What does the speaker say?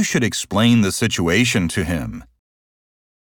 You should explain the situation to him.